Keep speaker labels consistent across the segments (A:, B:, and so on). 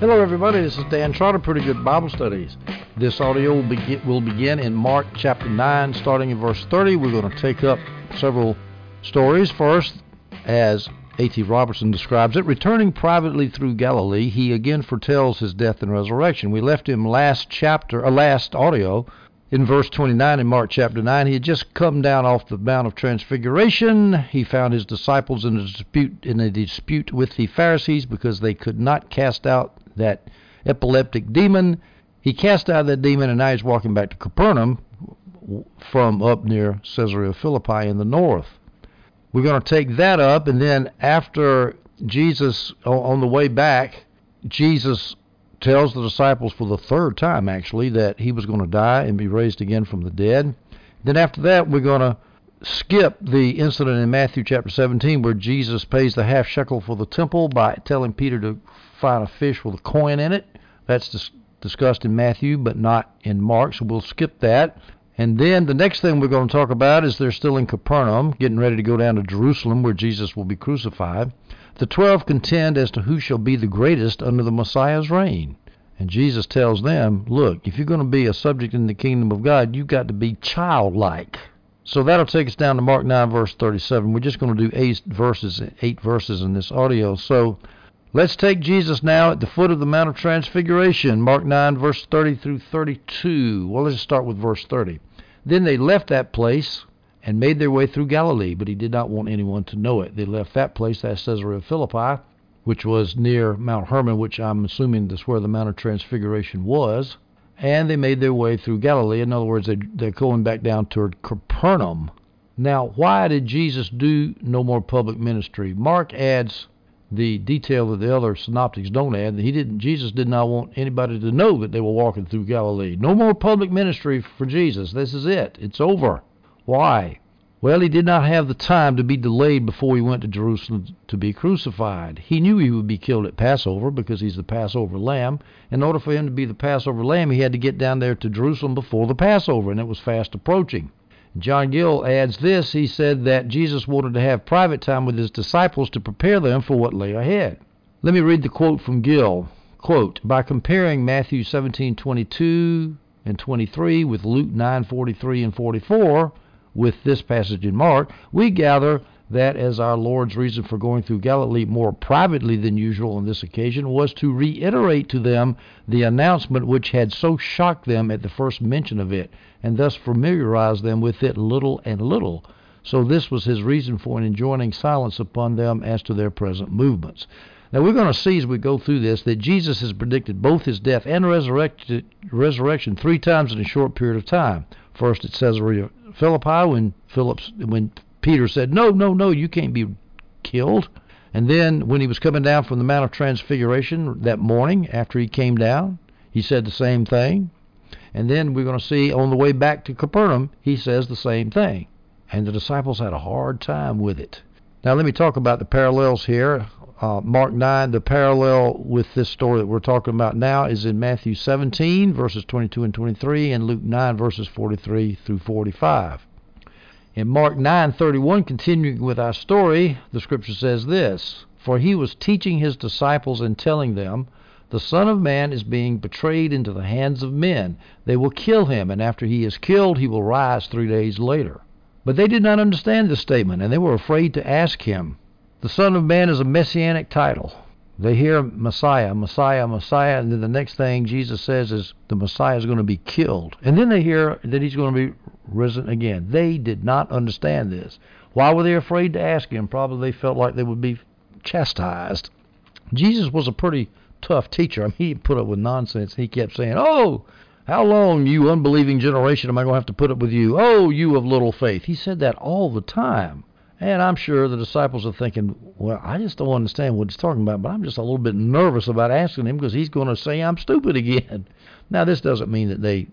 A: Hello, everybody. This is Dan Trotter, Pretty Good Bible Studies. This audio will begin, will begin in Mark chapter 9, starting in verse 30. We're going to take up several stories. First, as A.T. Robertson describes it, returning privately through Galilee, he again foretells his death and resurrection. We left him last chapter, uh, last audio, in verse 29 in Mark chapter 9. He had just come down off the Mount of Transfiguration. He found his disciples in a dispute in a dispute with the Pharisees because they could not cast out that epileptic demon. He cast out that demon, and now he's walking back to Capernaum from up near Caesarea Philippi in the north. We're going to take that up, and then after Jesus, on the way back, Jesus tells the disciples for the third time, actually, that he was going to die and be raised again from the dead. Then after that, we're going to skip the incident in Matthew chapter 17 where Jesus pays the half shekel for the temple by telling Peter to find a fish with a coin in it. That's dis- discussed in Matthew, but not in Mark, so we'll skip that. And then the next thing we're going to talk about is they're still in Capernaum, getting ready to go down to Jerusalem where Jesus will be crucified. The twelve contend as to who shall be the greatest under the Messiah's reign. And Jesus tells them, look, if you're going to be a subject in the kingdom of God, you've got to be childlike. So that'll take us down to Mark 9, verse 37. We're just going to do eight verses, eight verses in this audio. So Let's take Jesus now at the foot of the Mount of Transfiguration, Mark 9, verse 30 through 32. Well, let's start with verse 30. Then they left that place and made their way through Galilee, but he did not want anyone to know it. They left that place, that's Caesarea Philippi, which was near Mount Hermon, which I'm assuming is where the Mount of Transfiguration was. And they made their way through Galilee. In other words, they, they're going back down toward Capernaum. Now, why did Jesus do no more public ministry? Mark adds the detail that the other synoptics don't add that he didn't Jesus did not want anybody to know that they were walking through Galilee. No more public ministry for Jesus. This is it. It's over. Why? Well, he did not have the time to be delayed before he went to Jerusalem to be crucified. He knew he would be killed at Passover because he's the Passover lamb. In order for him to be the Passover lamb, he had to get down there to Jerusalem before the Passover, and it was fast approaching. John Gill adds this. He said that Jesus wanted to have private time with his disciples to prepare them for what lay ahead. Let me read the quote from Gill. Quote, by comparing Matthew 17:22 and 23 with Luke 9:43 and 44 with this passage in Mark, we gather that as our Lord's reason for going through Galilee more privately than usual on this occasion was to reiterate to them the announcement which had so shocked them at the first mention of it, and thus familiarize them with it little and little. So this was his reason for enjoining silence upon them as to their present movements. Now we're going to see as we go through this that Jesus has predicted both his death and resurrection three times in a short period of time. First at Caesarea Philippi when Philip's when Peter said, No, no, no, you can't be killed. And then when he was coming down from the Mount of Transfiguration that morning after he came down, he said the same thing. And then we're going to see on the way back to Capernaum, he says the same thing. And the disciples had a hard time with it. Now, let me talk about the parallels here. Uh, Mark 9, the parallel with this story that we're talking about now is in Matthew 17, verses 22 and 23, and Luke 9, verses 43 through 45. In Mark 9:31 continuing with our story, the scripture says this, "For he was teaching his disciples and telling them, the Son of Man is being betrayed into the hands of men. They will kill him, and after he is killed, he will rise 3 days later." But they did not understand this statement, and they were afraid to ask him. The Son of Man is a messianic title. They hear Messiah, Messiah, Messiah, and then the next thing Jesus says is the Messiah is going to be killed. And then they hear that he's going to be risen again. They did not understand this. Why were they afraid to ask him? Probably they felt like they would be chastised. Jesus was a pretty tough teacher. I mean, he put up with nonsense. He kept saying, Oh, how long, you unbelieving generation, am I going to have to put up with you? Oh, you of little faith. He said that all the time. And I'm sure the disciples are thinking, well, I just don't understand what he's talking about, but I'm just a little bit nervous about asking him because he's going to say I'm stupid again. Now, this doesn't mean that they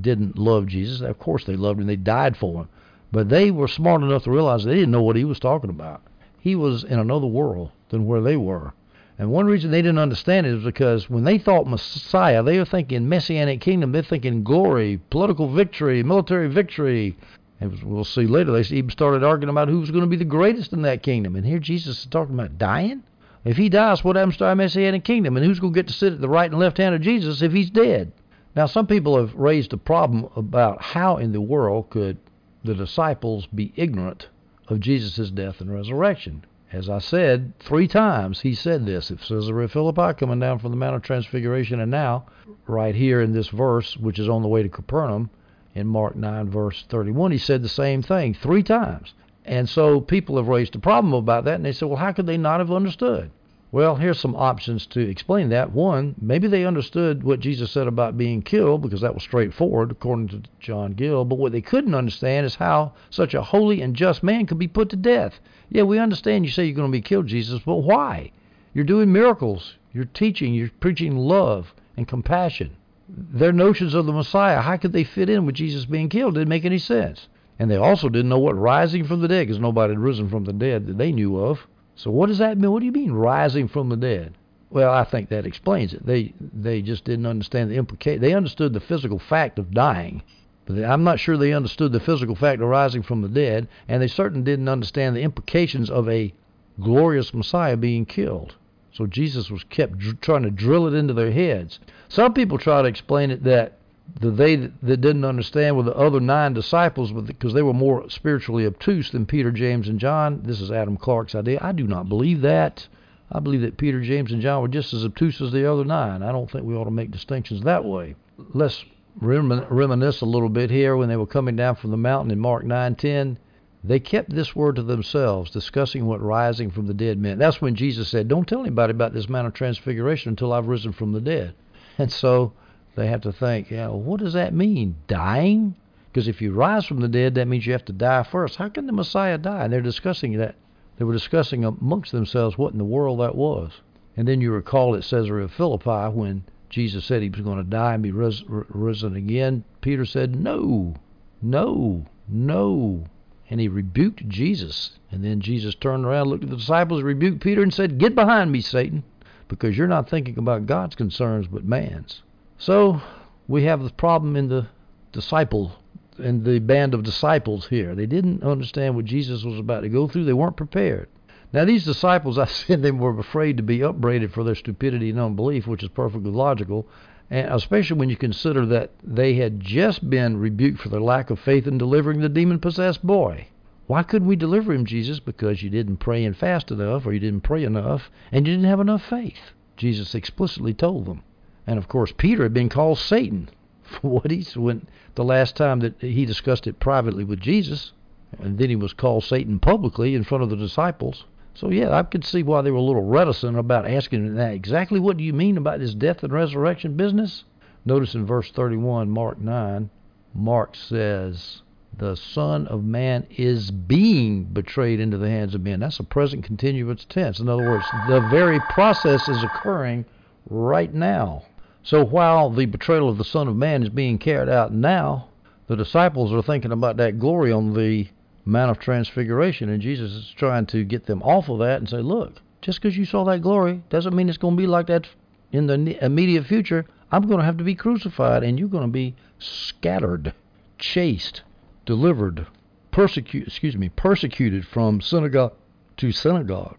A: didn't love Jesus. Of course they loved him. They died for him. But they were smart enough to realize they didn't know what he was talking about. He was in another world than where they were. And one reason they didn't understand it is because when they thought Messiah, they were thinking Messianic kingdom. They're thinking glory, political victory, military victory, and we'll see later, they even started arguing about who was going to be the greatest in that kingdom. And here Jesus is talking about dying. If he dies, what happens to our messianic kingdom? And who's going to get to sit at the right and left hand of Jesus if he's dead? Now, some people have raised a problem about how in the world could the disciples be ignorant of Jesus' death and resurrection. As I said three times, he said this. If Caesarea Philippi coming down from the Mount of Transfiguration, and now, right here in this verse, which is on the way to Capernaum, in Mark 9, verse 31, he said the same thing three times. And so people have raised a problem about that, and they said, well, how could they not have understood? Well, here's some options to explain that. One, maybe they understood what Jesus said about being killed because that was straightforward according to John Gill, but what they couldn't understand is how such a holy and just man could be put to death. Yeah, we understand you say you're going to be killed, Jesus, but why? You're doing miracles. You're teaching, you're preaching love and compassion. Their notions of the Messiah, how could they fit in with Jesus being killed? Didn't make any sense. And they also didn't know what rising from the dead, because nobody had risen from the dead that they knew of. So what does that mean? What do you mean rising from the dead? Well, I think that explains it. They they just didn't understand the implication. They understood the physical fact of dying, but I'm not sure they understood the physical fact of rising from the dead, and they certainly didn't understand the implications of a glorious Messiah being killed. So Jesus was kept dr- trying to drill it into their heads. Some people try to explain it that the they that didn't understand were the other nine disciples because they were more spiritually obtuse than Peter, James, and John. This is Adam Clarke's idea. I do not believe that. I believe that Peter, James, and John were just as obtuse as the other nine. I don't think we ought to make distinctions that way. Let's remin- reminisce a little bit here when they were coming down from the mountain in Mark 9:10. They kept this word to themselves, discussing what rising from the dead meant. That's when Jesus said, "Don't tell anybody about this Mount of Transfiguration until I've risen from the dead." And so they have to think, yeah, well, what does that mean? Dying? Because if you rise from the dead, that means you have to die first. How can the Messiah die? And they're discussing that. They were discussing amongst themselves what in the world that was. And then you recall at Caesarea Philippi when Jesus said he was going to die and be ris- risen again. Peter said, no, no, no. And he rebuked Jesus. And then Jesus turned around, looked at the disciples, rebuked Peter, and said, Get behind me, Satan, because you're not thinking about God's concerns but man's. So we have the problem in the disciple in the band of disciples here. They didn't understand what Jesus was about to go through. They weren't prepared. Now these disciples, I said they were afraid to be upbraided for their stupidity and unbelief, which is perfectly logical, and especially when you consider that they had just been rebuked for their lack of faith in delivering the demon-possessed boy. Why couldn't we deliver him, Jesus? Because you didn't pray and fast enough, or you didn't pray enough, and you didn't have enough faith. Jesus explicitly told them. And of course, Peter had been called Satan for what he went the last time that he discussed it privately with Jesus, and then he was called Satan publicly in front of the disciples. So yeah, I could see why they were a little reticent about asking him that. Exactly what do you mean about this death and resurrection business? Notice in verse 31, Mark 9, Mark says, the Son of Man is being betrayed into the hands of men. That's a present continuous tense. In other words, the very process is occurring right now. So while the betrayal of the Son of Man is being carried out now, the disciples are thinking about that glory on the Mount of Transfiguration, and Jesus is trying to get them off of that and say, look, just because you saw that glory doesn't mean it's going to be like that in the immediate future. I'm going to have to be crucified, and you're going to be scattered, chased, delivered, persecuted, excuse me, persecuted from synagogue to synagogue.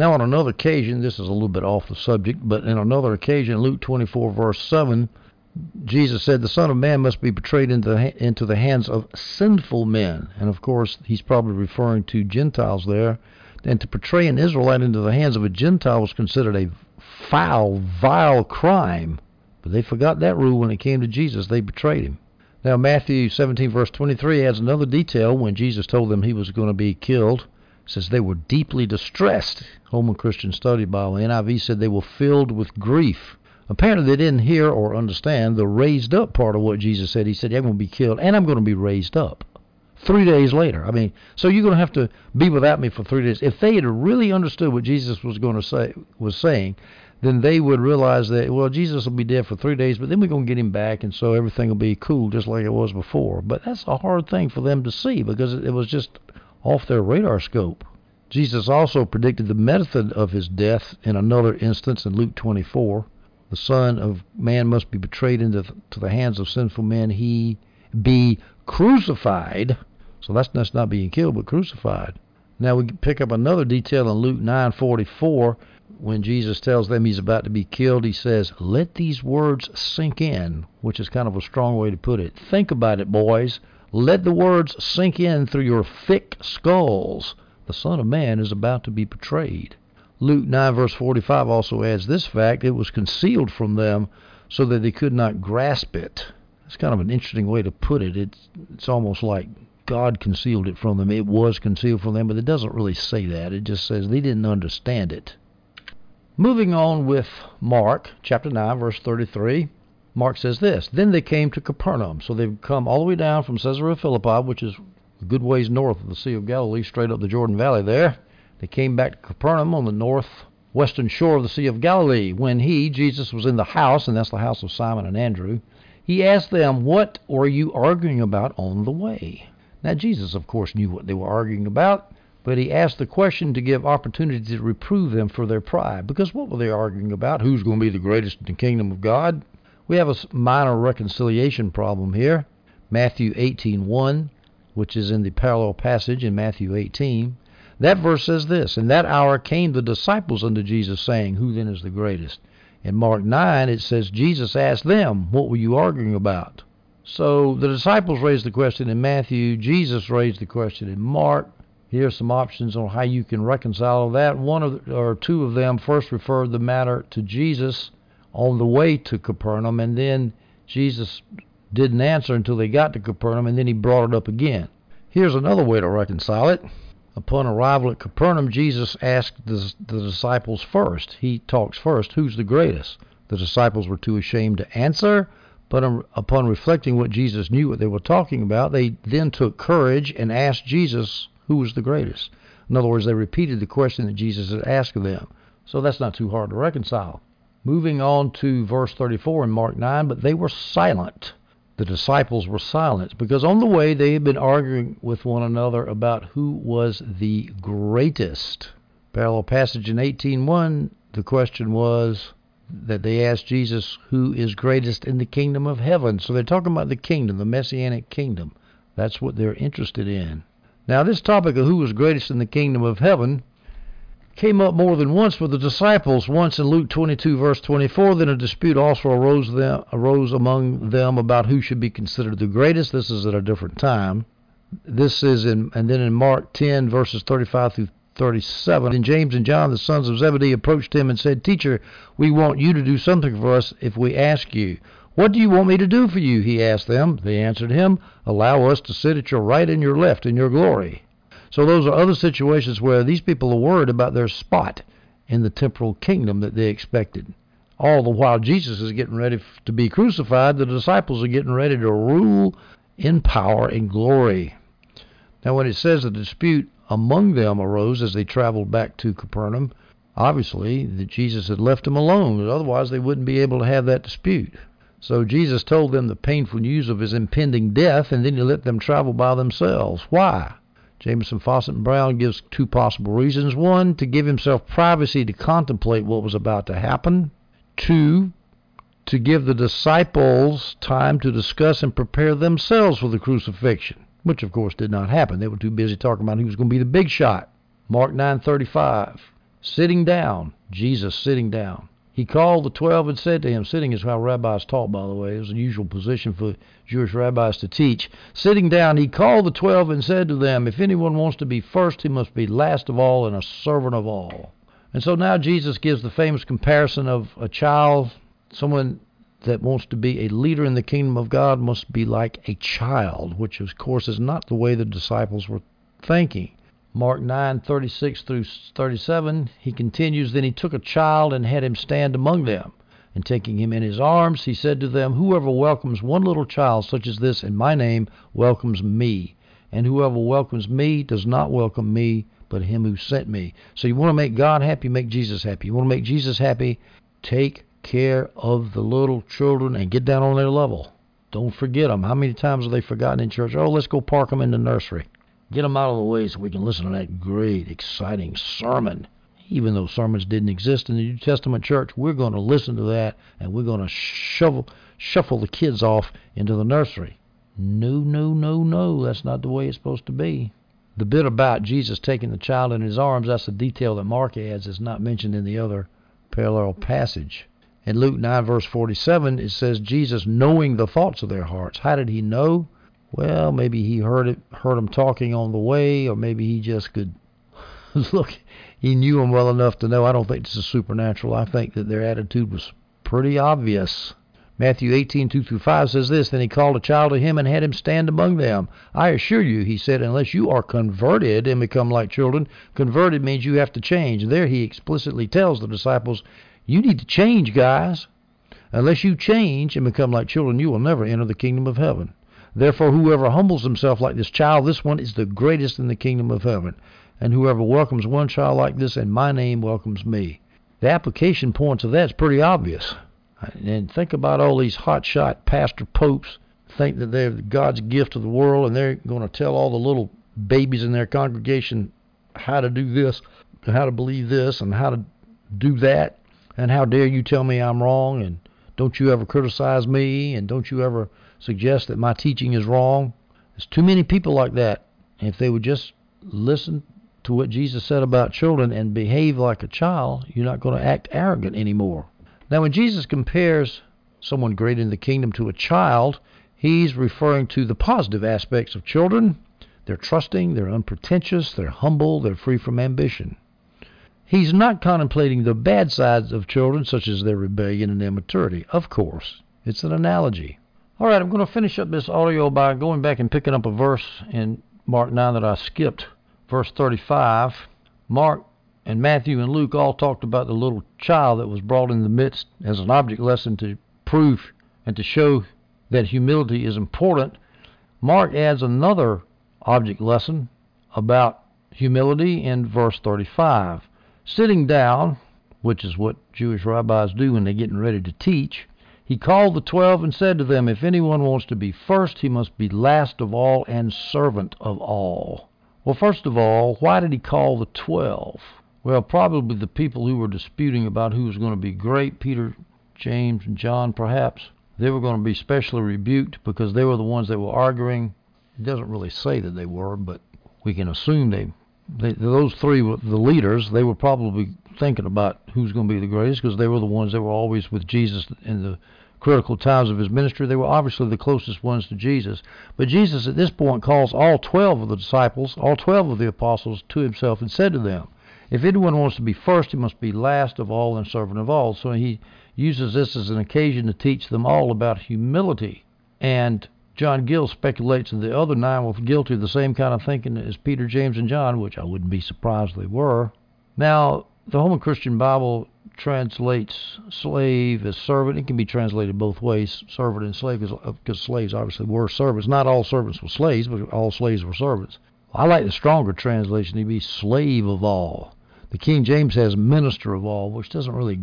A: Now, on another occasion, this is a little bit off the subject, but in another occasion, Luke 24, verse 7, Jesus said, The Son of Man must be betrayed into the, into the hands of sinful men. And of course, he's probably referring to Gentiles there. And to betray an Israelite into the hands of a Gentile was considered a foul, vile crime. But they forgot that rule when it came to Jesus. They betrayed him. Now, Matthew 17, verse 23 adds another detail when Jesus told them he was going to be killed says they were deeply distressed. Holman Christian Study Bible. NIV said they were filled with grief. Apparently, they didn't hear or understand the raised up part of what Jesus said. He said, I'm going to be killed and I'm going to be raised up. Three days later. I mean, so you're going to have to be without me for three days. If they had really understood what Jesus was going to say, was saying, then they would realize that, well, Jesus will be dead for three days, but then we're going to get him back, and so everything will be cool just like it was before. But that's a hard thing for them to see because it was just off their radar scope. Jesus also predicted the method of his death in another instance in Luke 24. The Son of Man must be betrayed into to the hands of sinful men. He be crucified. So that's, that's not being killed, but crucified. Now we pick up another detail in Luke 9:44. when Jesus tells them he's about to be killed, he says, Let these words sink in, which is kind of a strong way to put it. Think about it, boys. Let the words sink in through your thick skulls. The Son of Man is about to be betrayed. Luke 9, verse 45 also adds this fact it was concealed from them so that they could not grasp it. It's kind of an interesting way to put it. It's, it's almost like God concealed it from them. It was concealed from them, but it doesn't really say that. It just says they didn't understand it. Moving on with Mark chapter 9, verse 33, Mark says this Then they came to Capernaum. So they've come all the way down from Caesarea Philippi, which is a good ways north of the Sea of Galilee, straight up the Jordan Valley there. They came back to Capernaum on the northwestern shore of the Sea of Galilee. When he, Jesus, was in the house, and that's the house of Simon and Andrew, he asked them, What were you arguing about on the way? Now, Jesus, of course, knew what they were arguing about, but he asked the question to give opportunity to reprove them for their pride. Because what were they arguing about? Who's going to be the greatest in the kingdom of God? We have a minor reconciliation problem here. Matthew 18:1, which is in the parallel passage in Matthew 18. That verse says this, In that hour came the disciples unto Jesus, saying, Who then is the greatest? In Mark 9, it says, Jesus asked them, What were you arguing about? So the disciples raised the question in Matthew, Jesus raised the question in Mark. Here are some options on how you can reconcile that. One the, or two of them first referred the matter to Jesus on the way to Capernaum, and then Jesus didn't answer until they got to Capernaum, and then he brought it up again. Here's another way to reconcile it. Upon arrival at Capernaum, Jesus asked the, the disciples first. He talks first, who's the greatest? The disciples were too ashamed to answer, but um, upon reflecting what Jesus knew what they were talking about, they then took courage and asked Jesus who was the greatest. In other words, they repeated the question that Jesus had asked them. So that's not too hard to reconcile. Moving on to verse 34 in Mark 9, but they were silent. The disciples were silent because on the way they had been arguing with one another about who was the greatest. Parallel passage in 18:1, the question was that they asked Jesus who is greatest in the kingdom of heaven. So they're talking about the kingdom, the messianic kingdom. That's what they're interested in. Now, this topic of who was greatest in the kingdom of heaven came up more than once with the disciples. Once in Luke 22, verse 24, then a dispute also arose, them, arose among them about who should be considered the greatest. This is at a different time. This is in, and then in Mark 10, verses 35 through 37. And James and John, the sons of Zebedee, approached him and said, Teacher, we want you to do something for us if we ask you. What do you want me to do for you? He asked them. They answered him, Allow us to sit at your right and your left in your glory. So those are other situations where these people are worried about their spot in the temporal kingdom that they expected. All the while Jesus is getting ready to be crucified, the disciples are getting ready to rule in power and glory. Now, when it says a dispute among them arose as they traveled back to Capernaum. Obviously, that Jesus had left them alone, otherwise they wouldn't be able to have that dispute. So Jesus told them the painful news of his impending death, and then he let them travel by themselves. Why? Jamieson, Fausset, and Brown gives two possible reasons. One, to give himself privacy to contemplate what was about to happen. Two, to give the disciples time to discuss and prepare themselves for the crucifixion which of course did not happen. They were too busy talking about who was going to be the big shot. Mark 9:35, sitting down, Jesus sitting down. He called the twelve and said to him, sitting is how rabbis taught, by the way. It was a usual position for Jewish rabbis to teach. Sitting down, he called the twelve and said to them, If anyone wants to be first, he must be last of all and a servant of all. And so now Jesus gives the famous comparison of a child, someone that wants to be a leader in the kingdom of God must be like a child, which of course is not the way the disciples were thinking. Mark 9:36 through 37, he continues, Then he took a child and had him stand among them. And taking him in his arms, he said to them, Whoever welcomes one little child such as this in my name welcomes me. And whoever welcomes me does not welcome me, but him who sent me. So you want to make God happy, make Jesus happy. You want to make Jesus happy, take care of the little children and get down on their level. Don't forget them. How many times are they forgotten in church? Oh, let's go park them in the nursery. Get them out of the way so we can listen to that great, exciting sermon. Even though sermons didn't exist in the New Testament church, we're going to listen to that and we're going to shovel, shuffle the kids off into the nursery. No, no, no, no. That's not the way it's supposed to be. the bit about Jesus taking the child in his arms, that's a detail that Mark adds. is not mentioned in the other parallel passage. In Luke 9, verse 47, it says, Jesus knowing the thoughts of their hearts. How did he know? Well, maybe he heard it, heard them talking on the way, or maybe he just could look. He knew them well enough to know. I don't think this is supernatural. I think that their attitude was pretty obvious. Matthew 18, 2 through 5 says this Then he called a child to him and had him stand among them. I assure you, he said, unless you are converted and become like children, converted means you have to change. There he explicitly tells the disciples, You need to change, guys. Unless you change and become like children, you will never enter the kingdom of heaven. Therefore, whoever humbles himself like this child, this one is the greatest in the kingdom of heaven. And whoever welcomes one child like this in my name welcomes me. The application points of that's pretty obvious. And think about all these hotshot pastor popes think that they're God's gift to the world and they're going to tell all the little babies in their congregation how to do this, how to believe this, and how to do that. And how dare you tell me I'm wrong? And don't you ever criticize me? And don't you ever suggest that my teaching is wrong? There's too many people like that. If they would just listen to what Jesus said about children and behave like a child, you're not going to act arrogant anymore. Now, when Jesus compares someone great in the kingdom to a child, he's referring to the positive aspects of children. They're trusting, they're unpretentious, they're humble, they're free from ambition. He's not contemplating the bad sides of children, such as their rebellion and immaturity. Of course, it's an analogy. All right, I'm going to finish up this audio by going back and picking up a verse in Mark 9 that I skipped, verse 35. Mark and Matthew and Luke all talked about the little child that was brought in the midst as an object lesson to prove and to show that humility is important. Mark adds another object lesson about humility in verse 35. Sitting down, which is what Jewish rabbis do when they're getting ready to teach, he called the twelve and said to them, If anyone wants to be first, he must be last of all and servant of all. Well, first of all, why did he call the twelve? Well, probably the people who were disputing about who was going to be great, Peter, James, and John, perhaps, they were going to be specially rebuked because they were the ones that were arguing. It doesn't really say that they were, but we can assume they, they those three were the leaders. They were probably thinking about who's going to be the greatest because they were the ones that were always with Jesus in the critical times of his ministry. They were obviously the closest ones to Jesus. But Jesus at this point calls all 12 of the disciples, all 12 of the apostles to himself and said to them, if anyone wants to be first, he must be last of all and servant of all. So he uses this as an occasion to teach them all about humility. And John Gill speculates that the other nine were guilty of the same kind of thinking as Peter, James, and John, which I wouldn't be surprised they were. Now, the Holman Christian Bible translates slave as servant. It can be translated both ways, servant and slave, because uh, slaves obviously were servants. Not all servants were slaves, but all slaves were servants. I like the stronger translation to be slave of all. The King James has minister of all, which doesn't really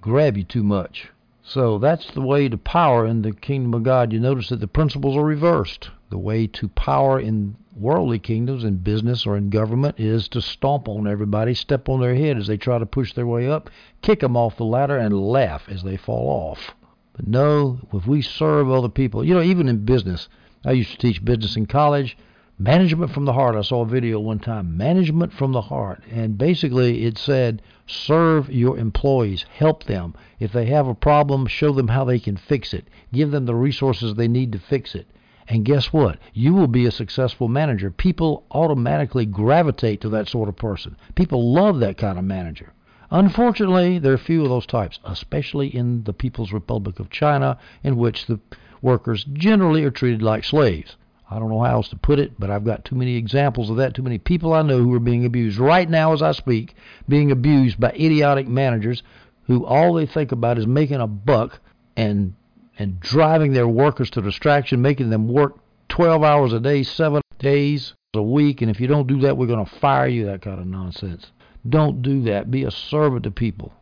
A: grab you too much. So that's the way to power in the kingdom of God. You notice that the principles are reversed. The way to power in worldly kingdoms, in business or in government, is to stomp on everybody, step on their head as they try to push their way up, kick them off the ladder, and laugh as they fall off. But no, if we serve other people, you know, even in business, I used to teach business in college. Management from the heart. I saw a video one time. Management from the heart. And basically it said serve your employees, help them. If they have a problem, show them how they can fix it. Give them the resources they need to fix it. And guess what? You will be a successful manager. People automatically gravitate to that sort of person. People love that kind of manager. Unfortunately, there are few of those types, especially in the People's Republic of China, in which the workers generally are treated like slaves. I don't know how else to put it, but I've got too many examples of that, too many people I know who are being abused right now as I speak, being abused by idiotic managers who all they think about is making a buck and and driving their workers to distraction, making them work 12 hours a day, 7 days a week, and if you don't do that, we're going to fire you, that kind of nonsense. Don't do that. Be a servant to people.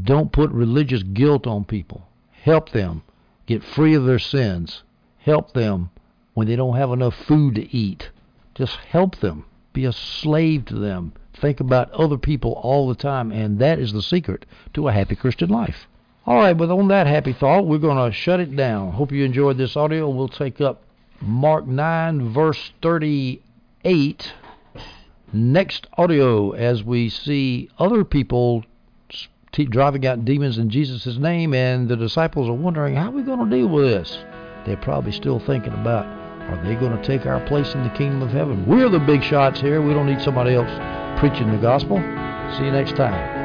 A: Don't put religious guilt on people. Help them get free of their sins. Help them when they don't have enough food to eat. Just help them. Be a slave to them. Think about other people all the time, and that is the secret to a happy Christian life. All right, with on that happy thought, we're going to shut it down. Hope you enjoyed this audio. We'll take up Mark 9, verse 38 next audio as we see other people driving out demons in Jesus' name, and the disciples are wondering, how are we going to deal with this? They're probably still thinking about, are they going to take our place in the kingdom of heaven? We're the big shots here. We don't need somebody else preaching the gospel. See you next time.